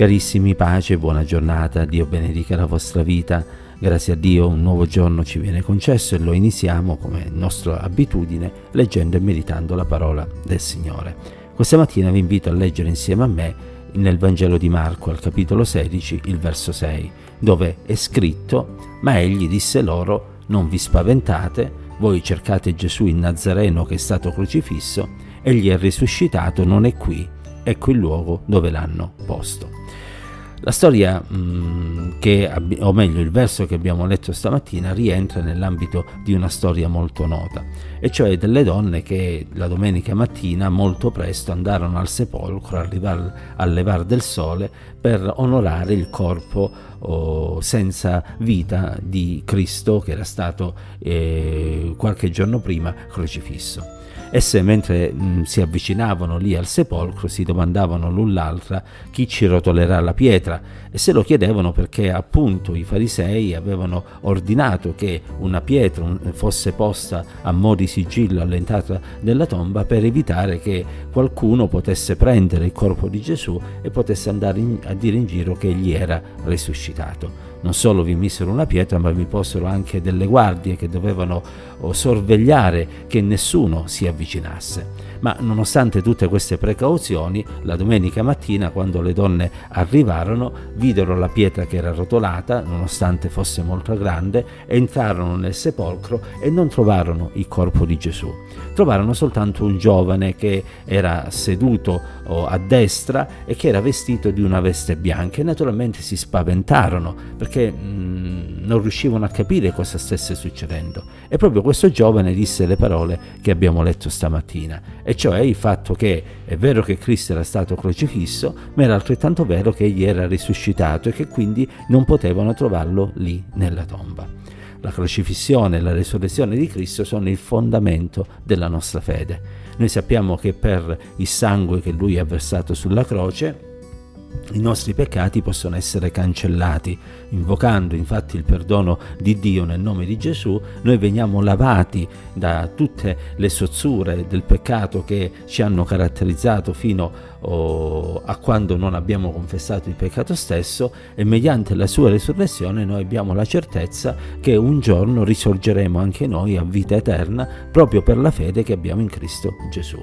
Carissimi, pace, buona giornata, Dio benedica la vostra vita. Grazie a Dio un nuovo giorno ci viene concesso e lo iniziamo come nostra abitudine leggendo e meditando la parola del Signore. Questa mattina vi invito a leggere insieme a me nel Vangelo di Marco al capitolo 16 il verso 6 dove è scritto ma egli disse loro non vi spaventate voi cercate Gesù il Nazareno che è stato crocifisso egli è risuscitato non è qui ecco il luogo dove l'hanno posto la storia, mm, che, o meglio il verso che abbiamo letto stamattina, rientra nell'ambito di una storia molto nota, e cioè delle donne che la domenica mattina molto presto andarono al sepolcro al levar del sole per onorare il corpo oh, senza vita di Cristo che era stato eh, qualche giorno prima crocifisso. Esse mentre mh, mm, si avvicinavano lì al sepolcro si domandavano l'un l'altra chi ci rotolerà la pietra e se lo chiedevano perché appunto i farisei avevano ordinato che una pietra fosse posta a mo' di sigillo all'entrata della tomba per evitare che qualcuno potesse prendere il corpo di Gesù e potesse andare in, a dire in giro che egli era risuscitato citato non solo vi misero una pietra, ma vi posero anche delle guardie che dovevano oh, sorvegliare che nessuno si avvicinasse. Ma nonostante tutte queste precauzioni, la domenica mattina, quando le donne arrivarono, videro la pietra che era rotolata, nonostante fosse molto grande, entrarono nel sepolcro e non trovarono il corpo di Gesù. Trovarono soltanto un giovane che era seduto oh, a destra e che era vestito di una veste bianca e naturalmente si spaventarono perché mh, mm, non riuscivano a capire cosa stesse succedendo. E proprio questo giovane disse le parole che abbiamo letto stamattina e cioè il fatto che è vero che Cristo era stato crocifisso, ma era altrettanto vero che egli era risuscitato e che quindi non potevano trovarlo lì nella tomba. La crocifissione e la resurrezione di Cristo sono il fondamento della nostra fede. Noi sappiamo che per il sangue che lui ha versato sulla croce, i nostri peccati possono essere cancellati. Invocando infatti il perdono di Dio nel nome di Gesù, noi veniamo lavati da tutte le sozzure del peccato che ci hanno caratterizzato fino oh, a quando non abbiamo confessato il peccato stesso e mediante la sua risurrezione noi abbiamo la certezza che un giorno risorgeremo anche noi a vita eterna proprio per la fede che abbiamo in Cristo Gesù.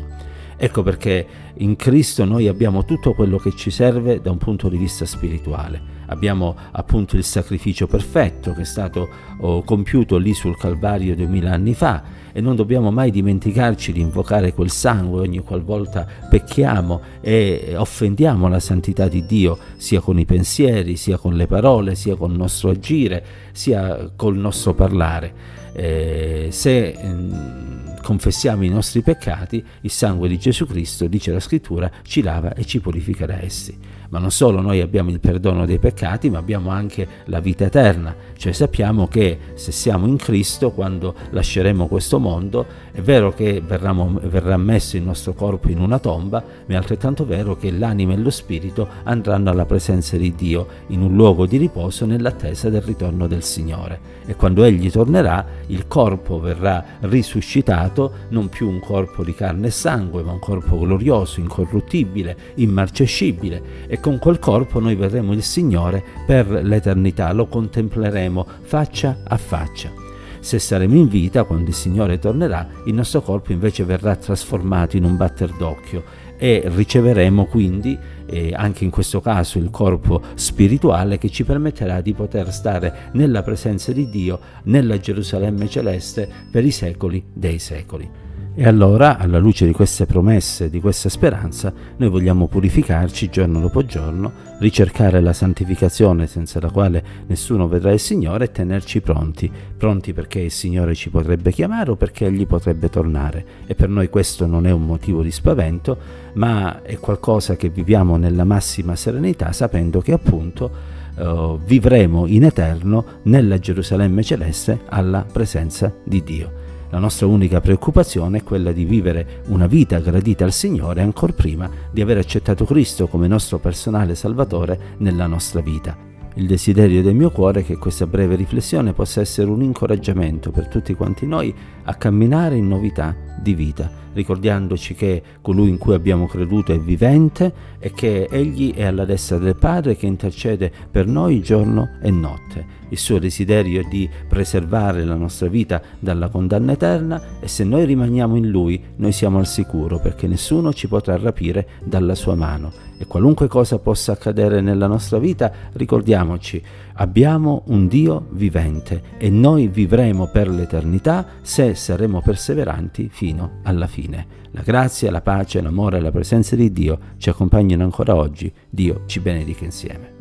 Ecco perché in Cristo noi abbiamo tutto quello che ci serve da un punto di vista spirituale. Abbiamo appunto il sacrificio perfetto che è stato oh, compiuto lì sul Calvario duemila anni fa e non dobbiamo mai dimenticarci di invocare quel sangue ogni qualvolta pecchiamo e offendiamo la santità di Dio sia con i pensieri, sia con le parole, sia con il nostro agire, sia col nostro parlare. Eh, se mm, confessiamo i nostri peccati, il sangue di Gesù Cristo, dice la scrittura, ci lava e ci purifica da essi. Ma non solo noi abbiamo il perdono dei peccati, ma abbiamo anche la vita eterna, cioè sappiamo che se siamo in Cristo, quando lasceremo questo mondo, è vero che verramo, verrà messo il nostro corpo in una tomba, ma è altrettanto vero che l'anima e lo spirito andranno alla presenza di Dio in un luogo di riposo nell'attesa del ritorno del Signore. E quando Egli tornerà, il corpo verrà risuscitato creato non più un corpo di carne e sangue, ma un corpo glorioso, incorruttibile, immarcescibile e con quel corpo noi vedremo il Signore per l'eternità, lo contempleremo faccia a faccia. Se saremo in vita, quando il Signore tornerà, il nostro corpo invece verrà trasformato in un batter d'occhio e riceveremo quindi eh, anche in questo caso il corpo spirituale che ci permetterà di poter stare nella presenza di Dio nella Gerusalemme celeste per i secoli dei secoli. E allora, alla luce di queste promesse, di questa speranza, noi vogliamo purificarci giorno dopo giorno, ricercare la santificazione senza la quale nessuno vedrà il Signore e tenerci pronti, pronti perché il Signore ci potrebbe chiamare o perché Egli potrebbe tornare. E per noi questo non è un motivo di spavento, ma è qualcosa che viviamo nella massima serenità, sapendo che appunto Uh, vivremo in eterno nella Gerusalemme celeste alla presenza di Dio. La nostra unica preoccupazione è quella di vivere una vita gradita al Signore ancora prima di aver accettato Cristo come nostro personale Salvatore nella nostra vita. Il desiderio del mio cuore è che questa breve riflessione possa essere un incoraggiamento per tutti quanti noi a camminare in novità di vita, ricordandoci che colui in cui abbiamo creduto è vivente e che Egli è alla destra del Padre che intercede per noi giorno e notte. Il suo desiderio è di preservare la nostra vita dalla condanna eterna e se noi rimaniamo in Lui noi siamo al sicuro perché nessuno ci potrà rapire dalla sua mano. E qualunque cosa possa accadere nella nostra vita, ricordiamoci, abbiamo un Dio vivente e noi vivremo per l'eternità se saremo perseveranti fino alla fine. La grazia, la pace, l'amore e la presenza di Dio ci accompagnano ancora oggi. Dio ci benedica insieme.